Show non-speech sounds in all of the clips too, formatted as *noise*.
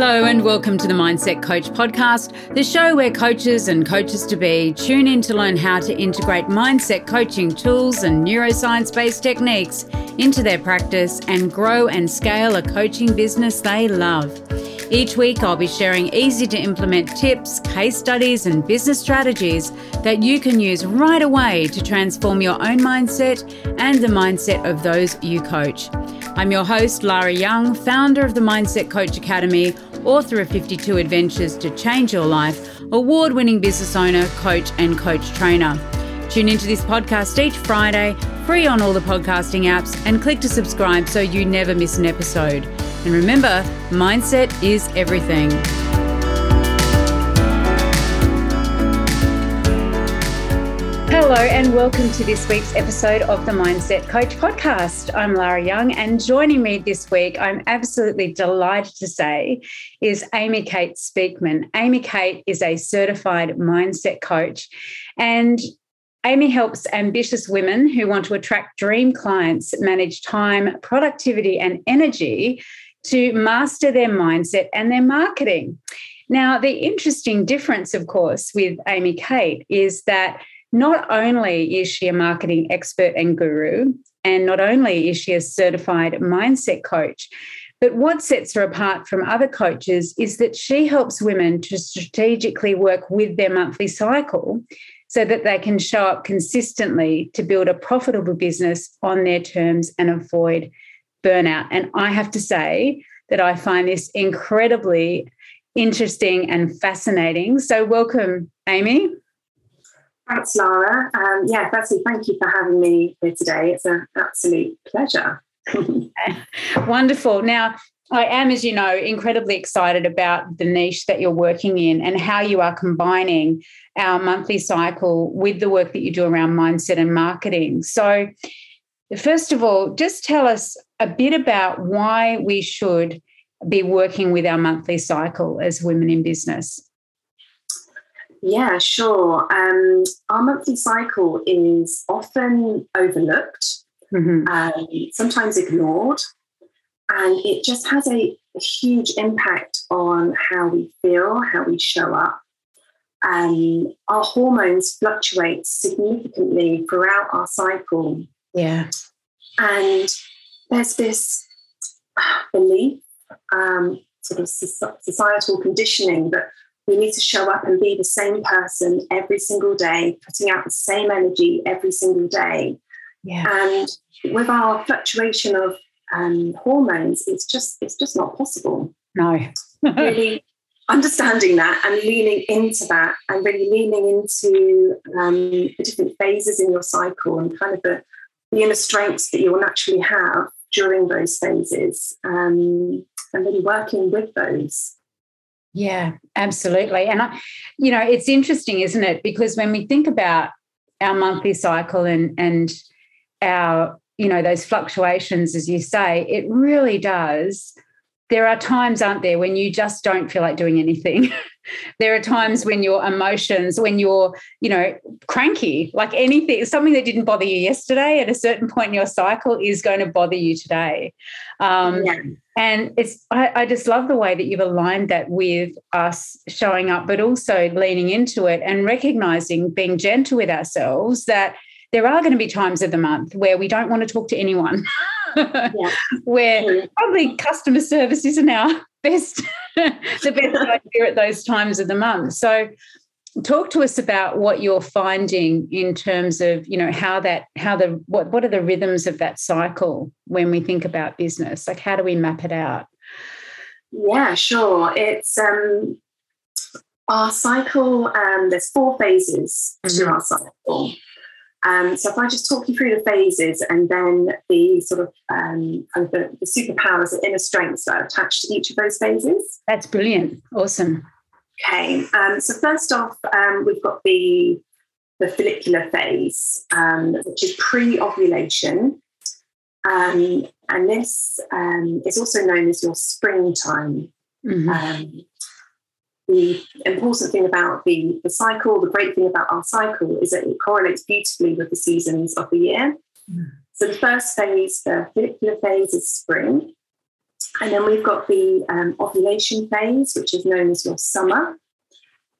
Hello, and welcome to the Mindset Coach podcast, the show where coaches and coaches to be tune in to learn how to integrate mindset coaching tools and neuroscience based techniques into their practice and grow and scale a coaching business they love. Each week, I'll be sharing easy to implement tips, case studies, and business strategies that you can use right away to transform your own mindset and the mindset of those you coach. I'm your host, Lara Young, founder of the Mindset Coach Academy, author of 52 Adventures to Change Your Life, award winning business owner, coach, and coach trainer. Tune into this podcast each Friday, free on all the podcasting apps, and click to subscribe so you never miss an episode. And remember, mindset is everything. Hello, and welcome to this week's episode of the Mindset Coach podcast. I'm Lara Young, and joining me this week, I'm absolutely delighted to say, is Aimee Kate Speakman. Aimee Kate is a certified mindset coach, and Aimee helps ambitious women who want to attract dream clients manage time, productivity, and energy to master their mindset and their marketing. Now, the interesting difference, of course, with Aimee Kate is that not only is she a marketing expert and guru, and not only is she a certified mindset coach, but what sets her apart from other coaches is that she helps women to strategically work with their monthly cycle so that they can show up consistently to build a profitable business on their terms and avoid burnout. And I have to say that I find this incredibly interesting and fascinating. So, welcome, Aimee. Thanks, Lara. Um, yeah, firstly, thank you for having me here today. It's an absolute pleasure. *laughs* Wonderful. Now, I am, as you know, incredibly excited about the niche that you're working in and how you are combining our monthly cycle with the work that you do around mindset and marketing. So, First of all, just tell us a bit about why we should be working with our monthly cycle as women in business. Yeah, sure. Um, our monthly cycle is often overlooked, mm-hmm. um, sometimes ignored, and it just has a, a, huge impact on how we feel, how we show up. Um, our hormones fluctuate significantly throughout our cycle. Yeah. And there's this belief, um, sort of societal conditioning that we need to show up and be the same person every single day, putting out the same energy every single day. Yeah. And with our fluctuation of um, hormones, it's just it's just not possible. No. really *laughs* understanding that and leaning into that and really leaning into um, the different phases in your cycle and kind of the the inner strengths that you will naturally have during those phases um, and really working with those. Yeah, absolutely. And, I, you know, it's interesting, isn't it? Because when we think about our monthly cycle and, and our, you know, those fluctuations, as you say, it really does. There are times, aren't there, when you just don't feel like doing anything. *laughs* there are times when your emotions when you're you know cranky like anything something that didn't bother you yesterday at a certain point in your cycle is going to bother you today um, yeah. and it's I, I just love the way that you've aligned that with us showing up but also leaning into it and recognizing being gentle with ourselves that there are going to be times of the month where we don't want to talk to anyone. *laughs* Yeah. where probably customer service isn't our *laughs* best *laughs* the best idea at those times of the month. So talk to us about what you're finding in terms of you know how that how the what what are the rhythms of that cycle when we think about business? Like how do we map it out? Yeah sure. It's um our cycle um there's four phases mm-hmm. to our cycle um, so if I just talk you through the phases and then the sort of um, kind of the, the superpowers the inner strengths that are attached to each of those phases. That's brilliant. Awesome. Okay. Um, so first off, um, we've got the the follicular phase, um, which is pre-ovulation. Um, and this is also known as your springtime. Mm-hmm the important thing about the, the cycle, the great thing about our cycle is that it correlates beautifully with the seasons of the year. Mm. So the first phase, the follicular phase, is spring. And then we've got the um, ovulation phase, which is known as your summer.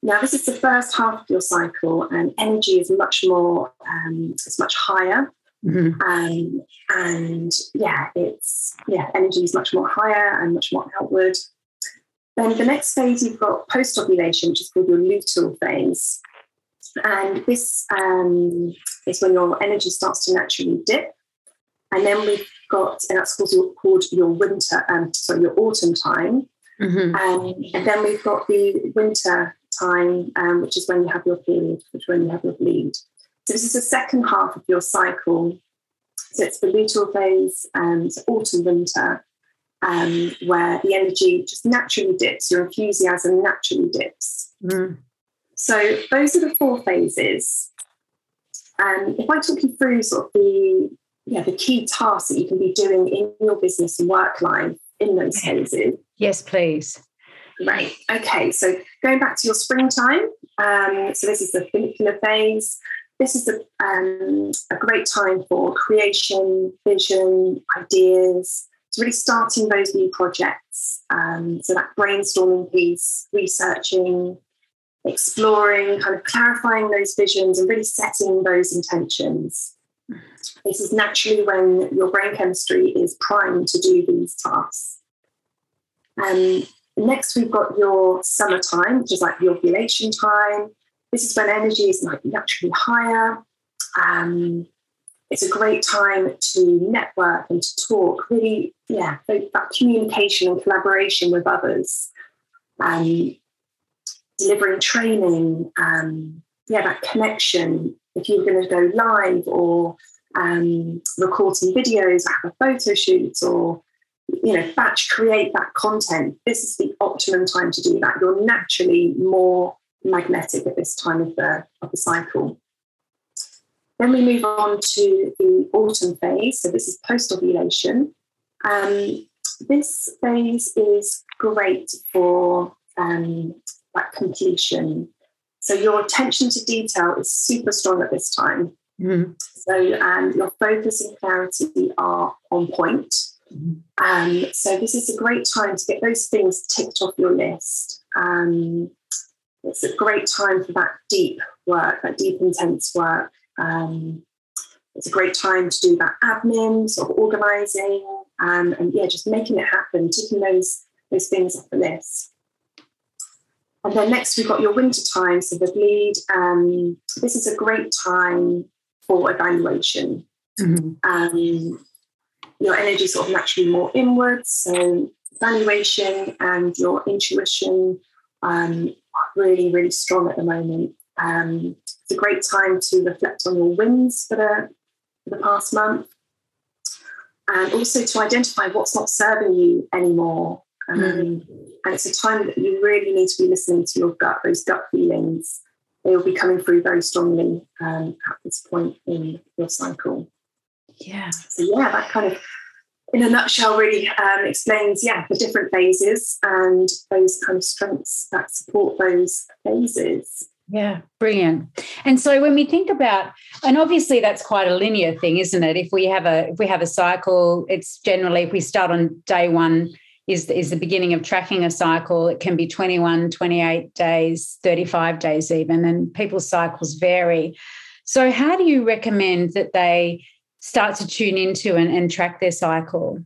Now, this is the first half of your cycle, and energy is much more, um, it's much higher. Mm-hmm. Um, and yeah, it's yeah, energy is much more higher and much more outward. Then the next phase you've got post ovulation, which is called your luteal phase, and this um, is when your energy starts to naturally dip. And then we've got, and that's called your, called your winter, um, sorry, your autumn time. Mm-hmm. Um, and then we've got the winter time, um, which is when you have your period, which is when you have your bleed. So this is the second half of your cycle. So it's the luteal phase, and um, autumn, winter, um, where the energy just naturally dips, your enthusiasm naturally dips. Mm. So those are the four phases. And if I talk you through sort of the yeah, the key tasks that you can be doing in your business and work life in those phases. Yes, please. Right. Okay. So going back to your springtime. Um, so this is the follicular phase. This is a, um, a great time for creation, vision, ideas. Really starting those new projects. Um, so that brainstorming piece, researching, exploring, kind of clarifying those visions and really setting those intentions. This is naturally when your brain chemistry is primed to do these tasks. Um, next, we've got your summertime, which is like the ovulation time. This is when energy is like naturally higher. Um, it's a great time to network and to talk, really, yeah, that communication and collaboration with others, um, delivering training, um, yeah, that connection. If you're going to go live or um, record some videos, have a photo shoot, or you know, batch create that content. This is the optimum time to do that. You're naturally more magnetic at this time of the of the cycle. Then we move on to the autumn phase. So this is post ovulation. Um, this phase is great for um, that completion. So your attention to detail is super strong at this time. Mm-hmm. So um, your focus and clarity are on point. Mm-hmm. Um, so this is a great time to get those things ticked off your list. Um, it's a great time for that deep work, that deep, intense work. Um, it's a great time to do that admin, sort of organizing, um, and yeah, just making it happen, ticking those those things off the list. And then next we've got your winter time, so the bleed. Um, this is a great time for evaluation. Mm-hmm. Um, your energy sort of naturally more inwards, so evaluation and your intuition um, are really, really strong at the moment. Um, it's a great time to reflect on your wins for the, for the past month and also to identify what's not serving you anymore. Um, mm-hmm. And it's a time that you really need to be listening to your gut, those gut feelings, they will be coming through very strongly um, at this point in your cycle. Yeah. So yeah, that kind of, in a nutshell, really um, explains yeah the different phases and those kind of strengths that support those phases. Yeah, brilliant. And so when we think about, and obviously that's quite a linear thing, isn't it? If we have a if we have a cycle, it's generally if we start on day one is, is the beginning of tracking a cycle. It can be 21, 28 days, 35 days even, and people's cycles vary. So, how do you recommend that they start to tune into and, and track their cycle?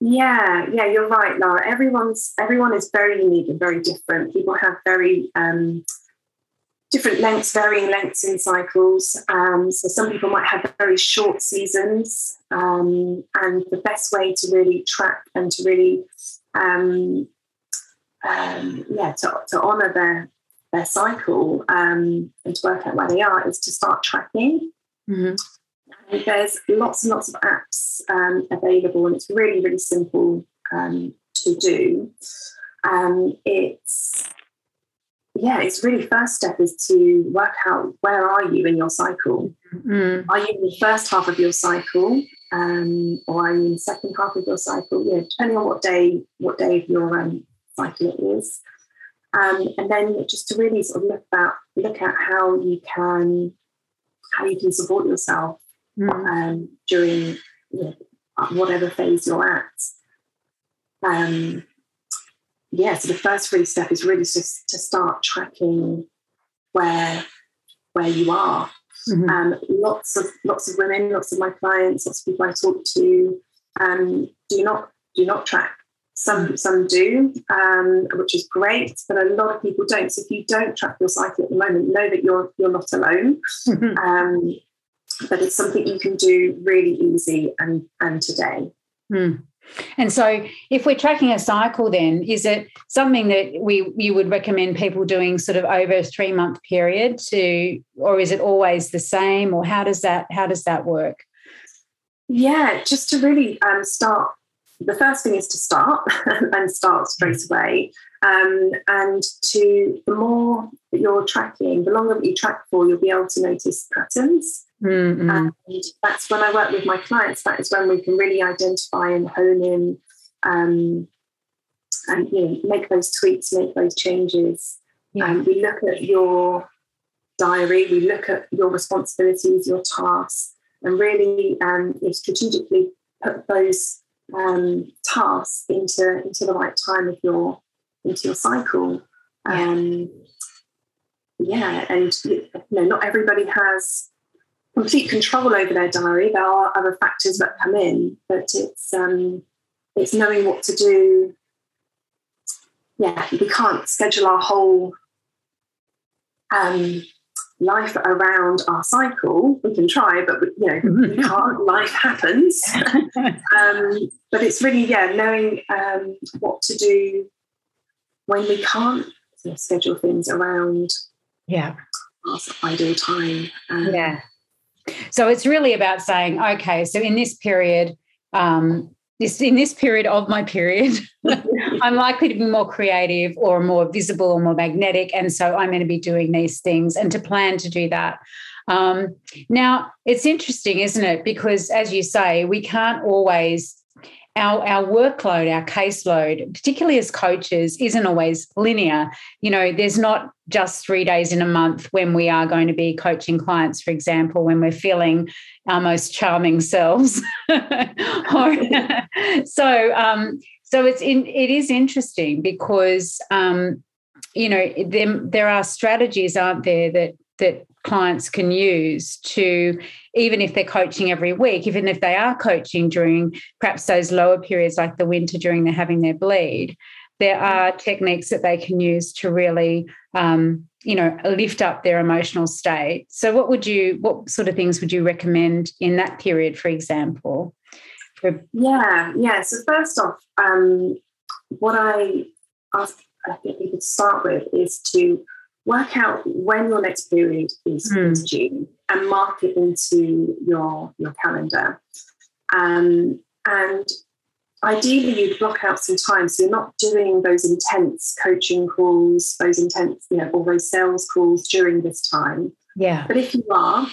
Yeah, yeah, you're right, Laura. Everyone's everyone is very unique and very different. People have very um, different lengths, varying lengths in cycles. Um, so some people might have very short seasons, um, and the best way to really track and to really, um, um yeah, to, to honour their their cycle um, and to work out where they are is to start tracking. Mm-hmm. There's lots and lots of apps um, available, and it's really really simple to do. it's yeah, it's really first step is to work out where are you in your cycle. Mm. Are you in the first half of your cycle, um, or are you in the second half of your cycle? Yeah, depending on what day what day of your um, cycle it is. Um, and then just to really sort of look at look at how you can how you can support yourself mm. um, during you know, whatever phase you're at. um, yeah, so the first really step is really just to start tracking where where you are. Mm-hmm. Um, lots of lots of women, lots of my clients, lots of people I talk to um, do not do not track. Some some do, um, which is great, but a lot of people don't. So if you don't track your cycle at the moment, know that you're you're not alone. Mm-hmm. Um, but it's something you can do really easy and and today. Mm. And so, if we're tracking a cycle, then is it something that we you would recommend people doing sort of over a three month period to, or is it always the same, or how does that how does that work? Yeah, just to really um, start. The first thing is to start *laughs* and start straight away. Um, and to the more that you're tracking, the longer that you track for, you'll be able to notice patterns. Mm-hmm. And that's when I work with my clients. That is when we can really identify and hone in um, and you know, make those tweaks, make those changes. Yeah. Um, we look at your diary, we look at your responsibilities, your tasks, and really um, strategically put those um, tasks into, into the right time of your into your cycle. Yeah. Um, yeah, and you know, not everybody has complete control over their diary. There are other factors that come in, but it's um, it's knowing what to do. Yeah, we can't schedule our whole um, life around our cycle. We can try, but we, you know *laughs* we can't. Life happens. *laughs* um, but it's really yeah, knowing um, what to do when we can't you know, schedule things around. Yeah. Our ideal time. Um, yeah so it's really about saying, okay, so in this period, um, this in this period of my period, *laughs* I'm likely to be more creative or more visible or more magnetic, and so I'm going to be doing these things, and to plan to do that. Um, now, it's interesting, isn't it? Because as you say, we can't always our, our workload, our caseload, particularly as coaches, isn't always linear. You know, there's not just three days in a month when we are going to be coaching clients, for example, when we're feeling our most charming selves. *laughs* *laughs* so, um, so it's in, it is interesting because um, you know there, there are strategies, aren't there, that that clients can use to even if they're coaching every week even if they are coaching during perhaps those lower periods like the winter during they're having their bleed there are techniques that they can use to really um, you know lift up their emotional state. So what would you what sort of things would you recommend in that period for example? For- yeah yeah. So first off um, what i ask i think we could start with is to work out when your next period is, mm. due and mark it into your, your calendar. Um, and ideally, you'd block out some time so you're not doing those intense coaching calls, those intense, you know, all those sales calls during this time. Yeah. But if you are,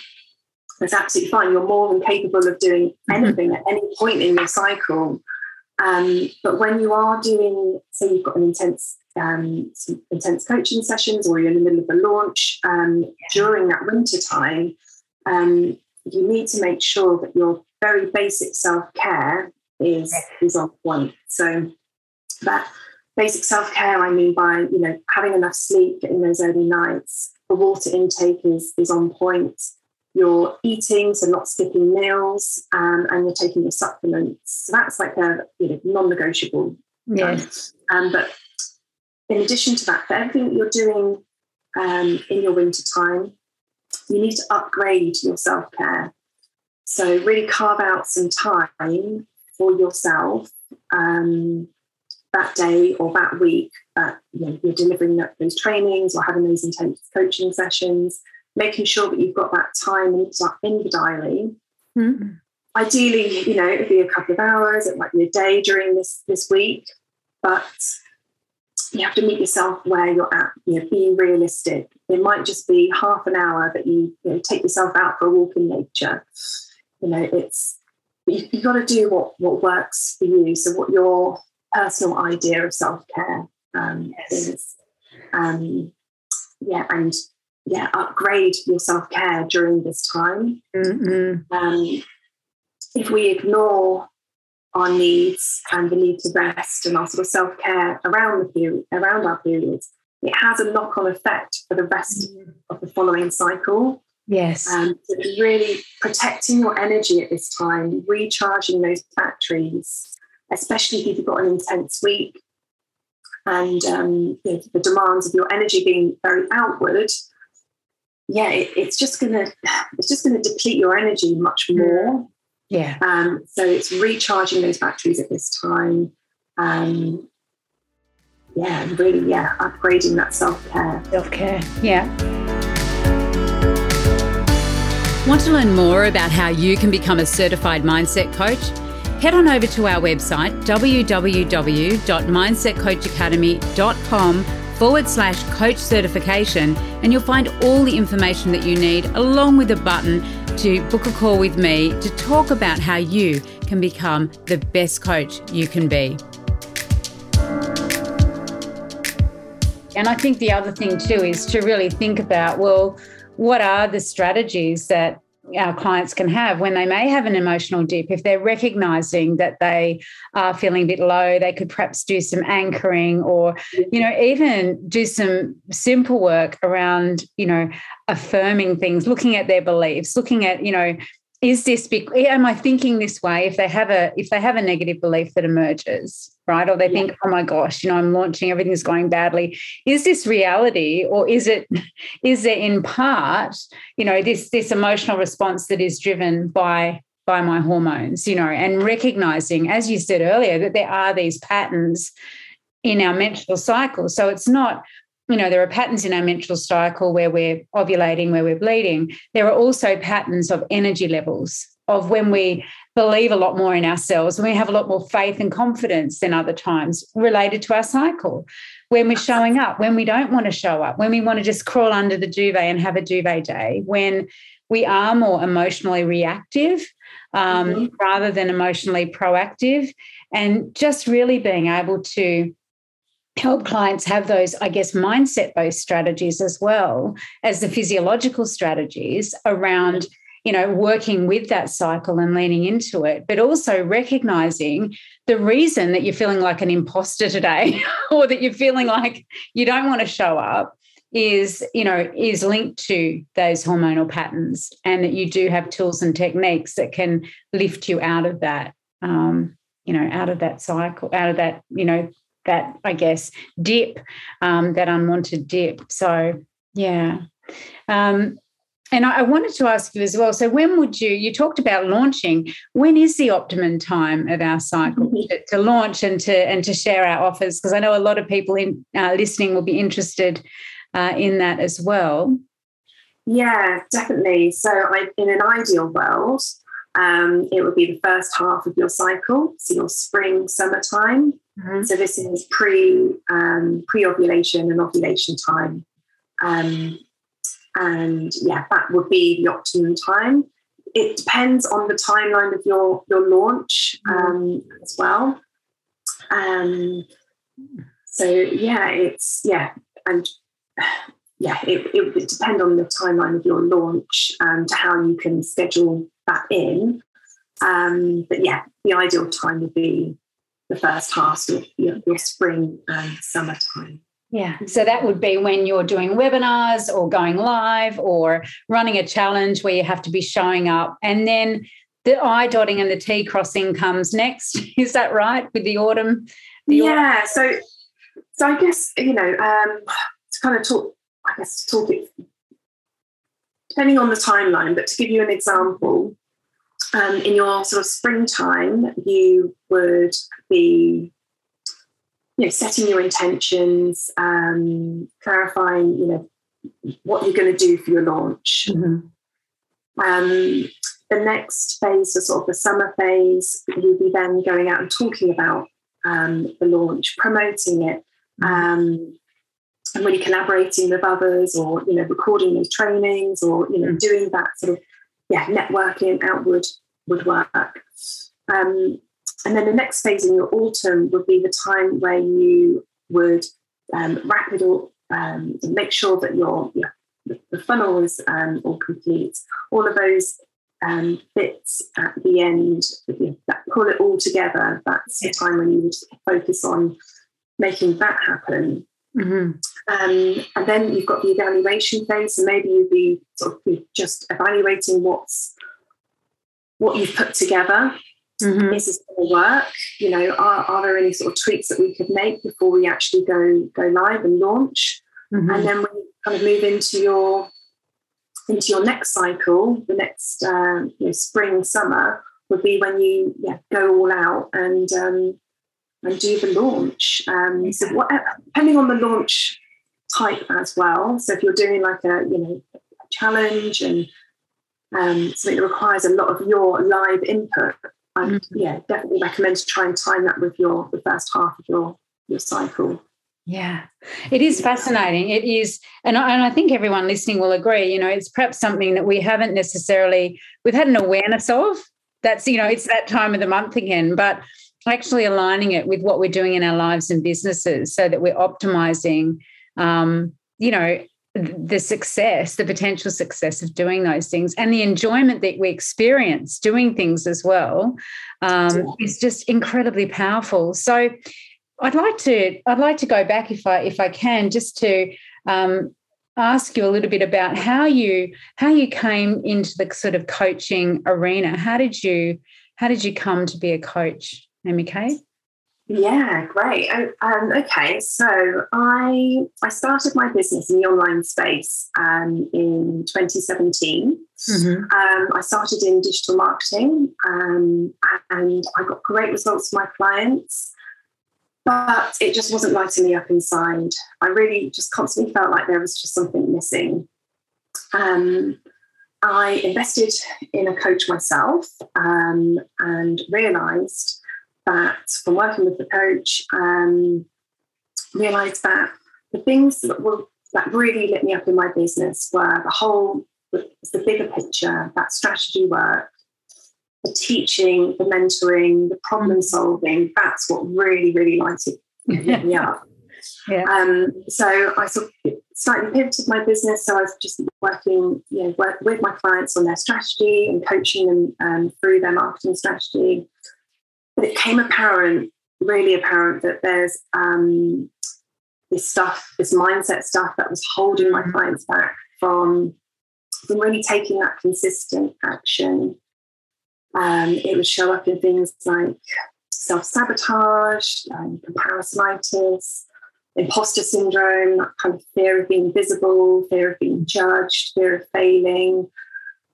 that's absolutely fine. You're more than capable of doing mm-hmm. anything mm-hmm. at any point in your cycle. Um, but when you are doing, say, you've got an intense um, some intense coaching sessions or you're in the middle of a launch um, during that winter time, um, you need to make sure that your very basic self care is is on point. So that basic self care, I mean by you know having enough sleep in those early nights. The water intake is is on point. You're eating, so not skipping meals, um, and you're taking your supplements. So that's like a you know non-negotiable. Yes. Um, but in addition to that, for everything you're doing um, in your winter time, you need to upgrade your self care. So, really carve out some time for yourself um, that day or that week that you know, you're delivering those trainings or having those intense coaching sessions, making sure that you've got that time in the diary. Mm-hmm. Ideally, you know, it'd be a couple of hours, it might be a day during this, this week, but you have to meet yourself where you're at, you know, being realistic. It might just be half an hour that you, you know, take yourself out for a walk in nature. You know, it's you, have got to do what what works for you. So what your personal idea of self care um, yes. is. Um, yeah, and yeah, upgrade your self care during this time. Mm-hmm. Um, if we ignore our needs and the need to rest and our sort of self care around the period, around our periods, it has a knock on effect for the rest mm. of the following cycle. Yes. Um, so really protecting your energy at this time, recharging those batteries, especially if you've got an intense week and um, you know, the demands of your energy being very outward. Yeah, it, it's just gonna it's just gonna deplete your energy much more. Yeah. Um, so it's recharging those batteries at this time. Um, yeah, really, yeah, upgrading that self care. Self care, yeah. Want to learn more about how you can become a certified mindset coach? Head on over to our website, www.mindsetcoachacademy.com forward slash coach certification, and you'll find all the information that you need, along with a button to book a call with me to talk about how you can become the best coach you can be. And I think the other thing too is to really think about well, what are the strategies that our clients can have when they may have an emotional dip if they're recognizing that they are feeling a bit low they could perhaps do some anchoring or you know even do some simple work around you know affirming things looking at their beliefs looking at you know is this am i thinking this way if they have a if they have a negative belief that emerges right? Or they yeah. think oh my gosh you know i'm launching everything's going badly. Is this reality or is it *laughs* is there in part you know this this emotional response that is driven by by my hormones you know and recognizing as you said earlier that there are these patterns in our menstrual cycle. So it's not you know, there are patterns in our menstrual cycle where we're ovulating, where we're bleeding. There are also patterns of energy levels of when we believe a lot more in ourselves, when we have a lot more faith and confidence than other times related to our cycle. When we're showing up, when we don't want to show up, when we want to just crawl under the duvet and have a duvet day, when we are more emotionally reactive um, mm-hmm. rather than emotionally proactive, and just really being able to help clients have those, I guess, mindset based strategies as well as the physiological strategies around, you know, working with that cycle and leaning into it, but also recognizing the reason that you're feeling like an imposter today *laughs* or that you're feeling like you don't want to show up is you know is linked to those hormonal patterns and that you do have tools and techniques that can lift you out of that um, you know out of that cycle out of that you know that I guess dip, um, that unwanted dip. So yeah. Um, and I, wanted to ask you as well. So, when would you? You talked about launching. When is the optimum time of our cycle mm-hmm. to, to, launch and to and to share our offers? Because I know a lot of people in uh, listening will be interested uh, in that as well. Yeah, definitely. So, I, in an ideal world, um, it would be the first half of your cycle, so your spring, summertime. Mm-hmm. So this is pre um, pre ovulation and ovulation time, um, and yeah, that would be the optimum time. It depends on the timeline of your your launch mm-hmm. um, as well. Um, so yeah, it's yeah, and yeah, it, it would depend on the timeline of your launch and how you can schedule that in. Um, but yeah, the ideal time would be the first half of your, your spring and summertime. Yeah. So that would be when you're doing webinars or going live or running a challenge where you have to be showing up. And then the I dotting and the T crossing comes next. *laughs* Is that right with the autumn? The yeah. Autumn? So, so I guess, you know, um, to kind of talk, I guess, to talk it, depending on the timeline, but to give you an example, um, in your sort of springtime, you would be you know, setting your intentions, um, clarifying, you know, what you're going to do for your launch. Mm-hmm. Um, the next phase, the sort of the summer phase, you'll be then going out and talking about um, the launch, promoting it, mm-hmm. um, and really collaborating with others, or you know, recording those trainings, or you know, mm-hmm. doing that sort of yeah, networking outward would work. Um, and then the next phase in your autumn would be the time where you would um, wrap it all, um, make sure that your yeah, the funnel is um, all complete. All of those um, bits at the end that pull it all together. That's the time when you would focus on making that happen. Mm-hmm. Um, and then you've got the evaluation phase, and maybe you'd be sort of just evaluating what's what you've put together. Mm-hmm. Is this going to work? You know, are, are there any sort of tweaks that we could make before we actually go go live and launch? Mm-hmm. And then we kind of move into your into your next cycle, the next uh, you know, spring summer would be when you yeah, go all out and um, and do the launch. Um, so what, depending on the launch type as well. So if you're doing like a you know a challenge and um, something that requires a lot of your live input, I mm-hmm. yeah definitely recommend to try and time that with your the first half of your your cycle. Yeah, it is fascinating. It is, and I, and I think everyone listening will agree. You know, it's perhaps something that we haven't necessarily we've had an awareness of. That's you know, it's that time of the month again, but actually aligning it with what we're doing in our lives and businesses so that we're optimizing um, you know the success the potential success of doing those things and the enjoyment that we experience doing things as well um, is just incredibly powerful. So i'd like to i'd like to go back if i if i can just to um, ask you a little bit about how you how you came into the sort of coaching arena. How did you how did you come to be a coach Aimee Kay? Yeah, great. Um, okay, so I I started my business in the online space um, in 2017. Mm-hmm. Um, I started in digital marketing, um, and I got great results for my clients. But it just wasn't lighting me up inside. I really just constantly felt like there was just something missing. Um, I invested in a coach myself um, and realised that from working with the coach, um, realized that the things that were that really lit me up in my business were the whole the, the bigger picture, that strategy work, the teaching, the mentoring, the problem solving. That's what really, really lighted me up. *laughs* Yeah. Um, so I sort of slightly pivoted my business. So I was just working, you know, work with my clients on their strategy and coaching them um, through their marketing strategy. But it came apparent, really apparent, that there's um, this stuff, this mindset stuff that was holding my clients back from, from really taking that consistent action. Um, it would show up in things like self sabotage, um, comparisonitis, imposter syndrome, that kind of fear of being visible, fear of being judged, fear of failing,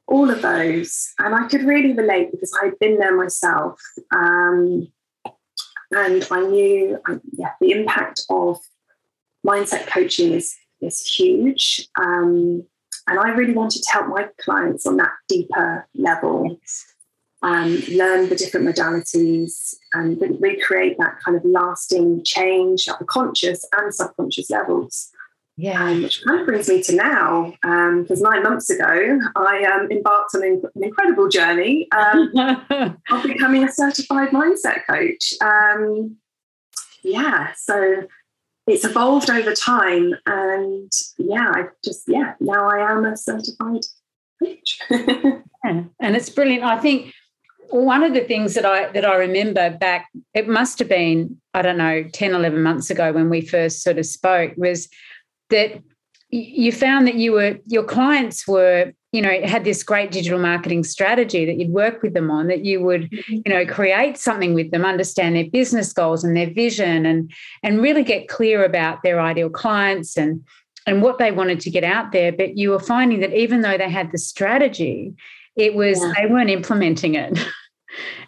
all of those. And I could really relate because I'd been there myself. Um, and I knew I, yeah, the impact of mindset coaching is, is huge. Um, and I really wanted to help my clients on that deeper level. Um, learn the different modalities and recreate that kind of lasting change at the conscious and subconscious levels. Yeah. Um, which kind of brings me to now, because um, nine months ago, I um, embarked on an, incredible journey um, *laughs* of becoming a certified mindset coach. Um, yeah, so it's evolved over time. And yeah, I just, yeah, now I am a certified coach. *laughs* yeah, and it's brilliant. I think one of the things that I that I remember back, it must have been, I don't know, 10, 11 months ago when we first sort of spoke was that you found that you were your clients were you know had this great digital marketing strategy that you'd work with them on that you would mm-hmm. you know create something with them understand their business goals and their vision and and really get clear about their ideal clients and and what they wanted to get out there but you were finding that even though they had the strategy it was yeah. they weren't implementing it *laughs*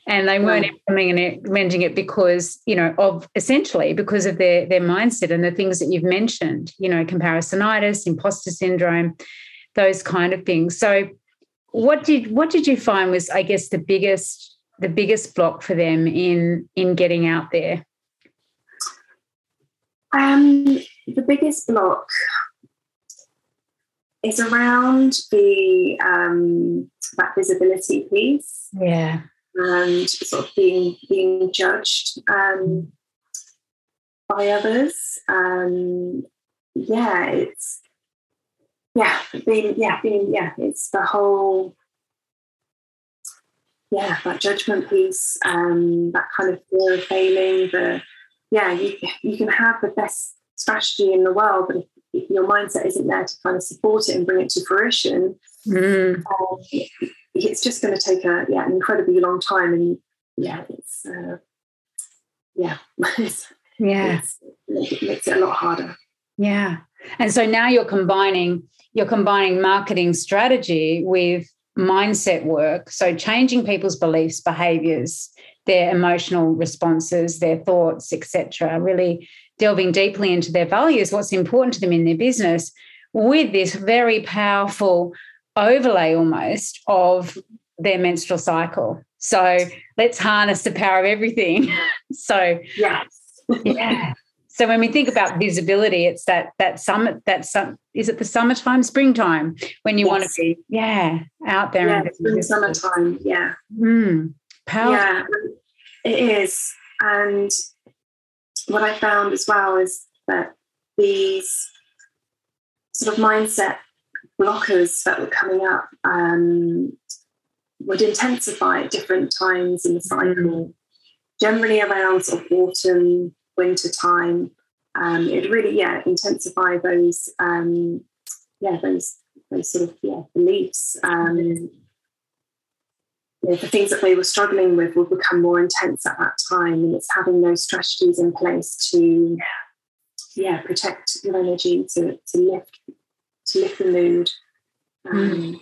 and they weren't implementing it, implementing it because you know of essentially because of their their mindset and the things that you've mentioned you know comparisonitis imposter syndrome those kind of things. So what did what did you find was i guess the biggest the biggest block for them in in getting out there? Um the biggest block is around the um that visibility piece. Yeah and sort of being being judged um, by others. Um, yeah, it's yeah, being yeah, being yeah, it's the whole yeah, that judgment piece, um, that kind of fear of failing, the yeah, you you can have the best strategy in the world, but if, if your mindset isn't there to kind of support it and bring it to fruition, mm. um, it's just going to take a yeah an incredibly long time, and yeah, it's uh, yeah, *laughs* it's, yeah, it's, it makes it a lot harder. Yeah, and so now you're combining you're combining marketing strategy with mindset work. So changing people's beliefs, behaviors, their emotional responses, their thoughts, etc. Really delving deeply into their values, what's important to them in their business, with this very powerful overlay almost of their menstrual cycle. So let's harness the power of everything. *laughs* so yes. yeah. So when we think about visibility, it's that that summit that some is it the summertime, springtime when you yes. want to be yeah out there. Yeah, spring summertime. Yeah. Mm, powerful. Yeah, it is. And what I found as well is that these sort of mindset blockers that were coming up um, would intensify at different times in the cycle, mm. generally around sort of autumn, winter time. Um, it really, yeah, intensify those, um, yeah, those those sort of yeah beliefs. Um, you know, the things that they were struggling with will become more intense at that time, and it's having those strategies in place to, yeah, protect your energy, to to lift lift the mood, um, mm.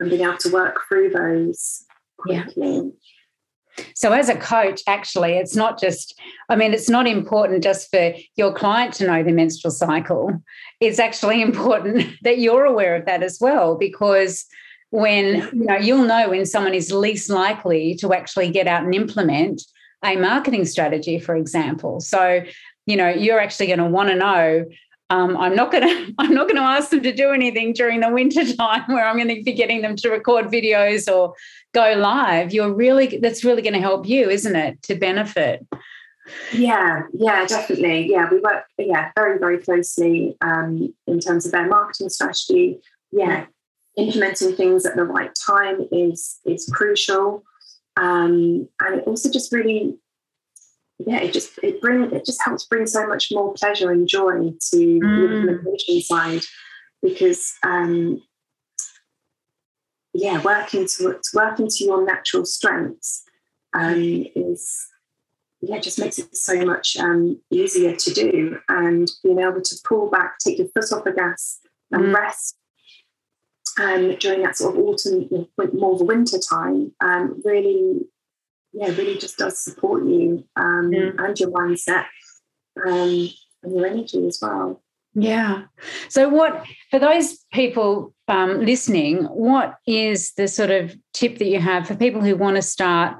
and being able to work through those quickly. Yeah. So, as a coach, actually, it's not just, I mean, it's not important just for your client to know the menstrual cycle. It's actually *laughs* important that you're aware of that as well, because when, you know, you'll know when someone is least likely to actually get out and implement a marketing strategy, for example. So, you know, you're actually going to want to know um, I'm not going *laughs* to I'm not going to ask them to do anything during the winter *laughs* time where I'm going to be getting them to record videos or go live. You're really that's really going to help you, isn't it, to benefit? Yeah, yeah, definitely. Yeah, we work yeah very very closely um, in terms of their marketing strategy. Yeah, implementing things at the right time is is crucial, um, and it also just really yeah, it just it bring it just helps bring so much more pleasure and joy to mm. the implementation side because um, yeah, working to, working to your natural strengths um, is yeah, just makes it so much um, easier to do and being able to pull back, take your foot off the gas and mm. rest um, during that sort of autumn, more of the winter time, um, really yeah, really just does support you um, yeah. and your mindset um, and your energy as well. Yeah. So, what for those people um, listening? What is the sort of tip that you have for people who want to start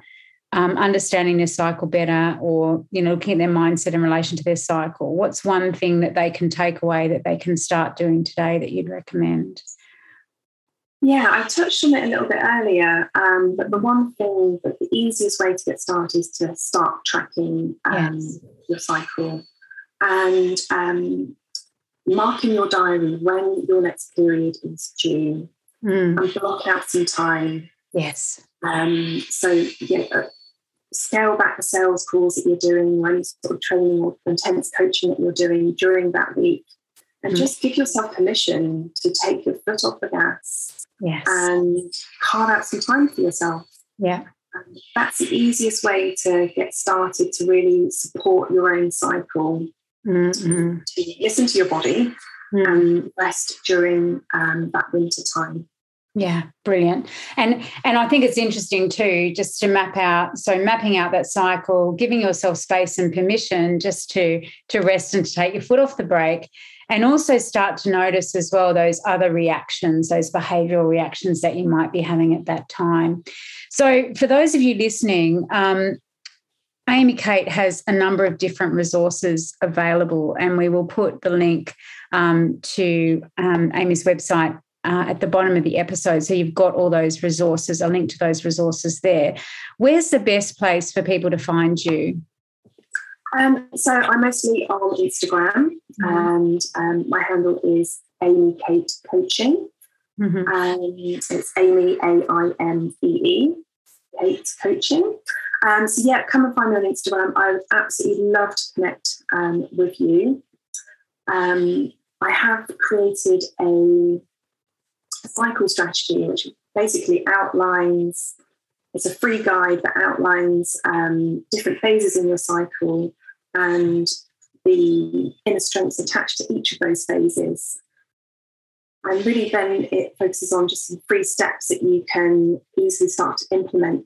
um, understanding their cycle better, or you know, looking at their mindset in relation to their cycle? What's one thing that they can take away that they can start doing today that you'd recommend? Yeah, I touched on it a little bit earlier, um, but the one thing that the easiest way to get started is to start tracking um, yes. your cycle and um, marking your diary when your next period is due mm. and block out some time. Yes. Um, so, yeah, uh, scale back the sales calls that you're doing any sort of training or intense coaching that you're doing during that week. And mm. just give yourself permission to take your foot off the gas Yes. And carve out some time for yourself. Yeah. And that's the easiest way to get started to really support your own cycle. Mm-hmm. To listen to your body mm. and rest during um, that winter time. Yeah, brilliant. And and I think it's interesting too, just to map out. So mapping out that cycle, giving yourself space and permission just to to rest and to take your foot off the brake, and also start to notice as well those other reactions, those behavioral reactions that you might be having at that time. So for those of you listening, um, Aimee Kate has a number of different resources available, and we will put the link um, to um, Aimee's website uh, at the bottom of the episode. So you've got all those resources, a link to those resources there. Where's the best place for people to find you? Um, so I'm mostly on Instagram, mm-hmm. and um, my handle is Aimee Kate Coaching. Mm-hmm. And it's Aimee A I M E E. Kate Coaching. Um, so yeah, come and find me on Instagram. I would absolutely love to connect um, with you. Um, I have created a, a cycle strategy which basically outlines. It's a free guide that outlines um, different phases in your cycle and the inner strengths attached to each of those phases. And really, then it focuses on just some free steps that you can easily start to implement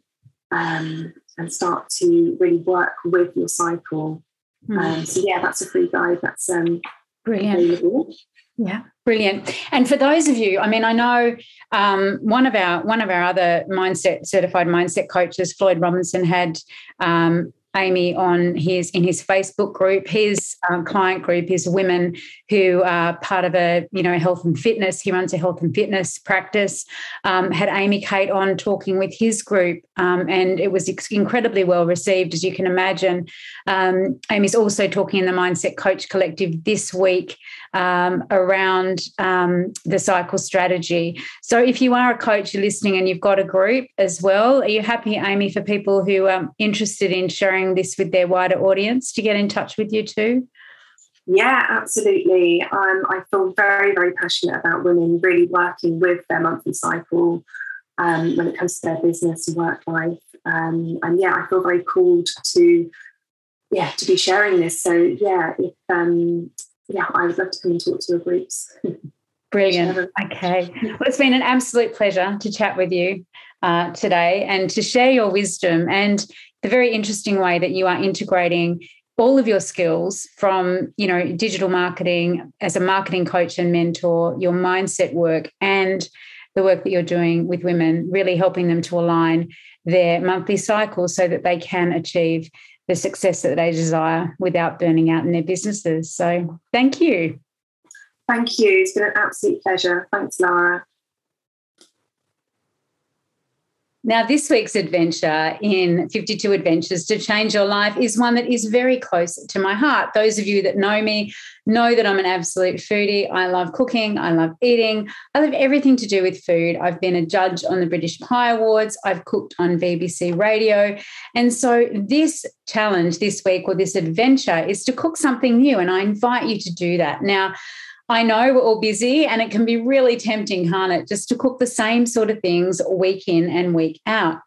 um, and start to really work with your cycle. Mm. Um, so, yeah, that's a free guide that's um, brilliant. Available. Yeah, brilliant. And for those of you, I mean, I know um, one of our one of our other mindset certified mindset coaches, Floyd Robinson, had um, Aimee on his in his Facebook group. His um, client group is women who are part of a you know health and fitness. He runs a health and fitness practice. Um, had Aimee Kate on talking with his group, um, and it was incredibly well received, as you can imagine. Um, Aimee's also talking in the Mindset Coach Collective this week um, around um, the cycle strategy. So if you are a coach, you're listening, and you've got a group as well, are you happy, Aimee, for people who are interested in sharing? Sharing this with their wider audience to get in touch with you too? Yeah, absolutely. Um, I feel very, very passionate about women really working with their monthly cycle um, when it comes to their business and work life. Um, and yeah, I feel very called to yeah to be sharing this. So yeah, if um, yeah, I would love to come and talk to your groups. Brilliant. Okay. Well, it's been an absolute pleasure to chat with you uh, today and to share your wisdom and the very interesting way that you are integrating all of your skills from you know digital marketing as a marketing coach and mentor your mindset work and the work that you're doing with women really helping them to align their monthly cycle so that they can achieve the success that they desire without burning out in their businesses. So thank you. Thank you. It's been an absolute pleasure. Thanks lara Now, this week's adventure in 52 Adventures to Change Your Life is one that is very close to my heart. Those of you that know me know that I'm an absolute foodie. I love cooking, I love eating, I love everything to do with food. I've been a judge on the British Pie Awards, I've cooked on BBC Radio. And so, this challenge this week or this adventure is to cook something new. And I invite you to do that. Now, I know we're all busy and it can be really tempting, can't it, just to cook the same sort of things week in and week out.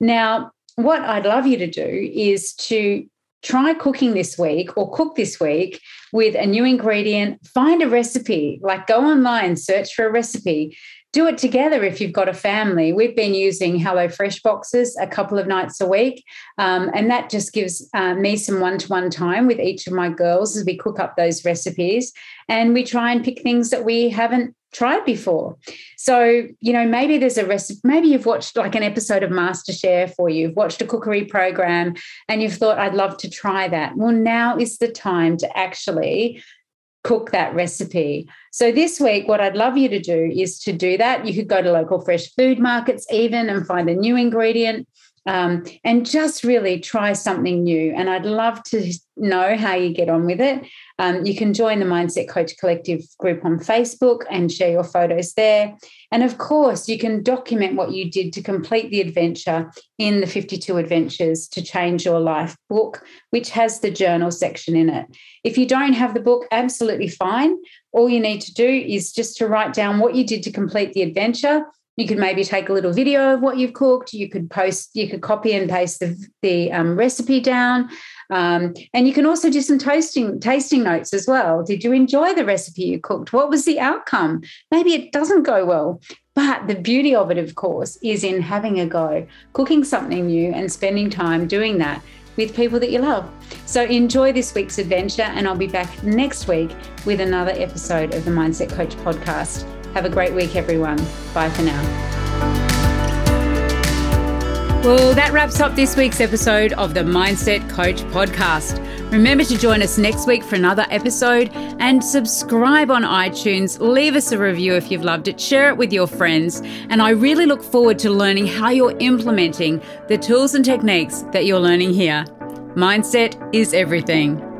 Now, what I'd love you to do is to try cooking this week or cook this week with a new ingredient, find a recipe, like go online, search for a recipe, do it together if you've got a family. We've been using HelloFresh boxes a couple of nights a week, um, and that just gives uh, me some one to one time with each of my girls as we cook up those recipes. And we try and pick things that we haven't tried before. So, you know, maybe there's a recipe, maybe you've watched like an episode of MasterChef or you've watched a cookery program and you've thought, I'd love to try that. Well, now is the time to actually cook that recipe. So this week, what I'd love you to do is to do that. You could go to local fresh food markets even and find a new ingredient um, and just really try something new. And I'd love to know how you get on with it. Um, you can join the Mindset Coach Collective group on Facebook and share your photos there. And of course, you can document what you did to complete the adventure in the 52 Adventures to Change Your Life book, which has the journal section in it. If you don't have the book, absolutely fine. All you need to do is just to write down what you did to complete the adventure you could maybe take a little video of what you've cooked. You could post, you could copy and paste the, the um, recipe down. Um, and you can also do some toasting, tasting notes as well. Did you enjoy the recipe you cooked? What was the outcome? Maybe it doesn't go well. But the beauty of it, of course, is in having a go, cooking something new and spending time doing that with people that you love. So enjoy this week's adventure, and I'll be back next week with another episode of the Mindset Coach podcast. Have a great week, everyone. Bye for now. Well, that wraps up this week's episode of the Mindset Coach podcast. Remember to join us next week for another episode and subscribe on iTunes. Leave us a review if you've loved it, share it with your friends. And I really look forward to learning how you're implementing the tools and techniques that you're learning here. Mindset is everything.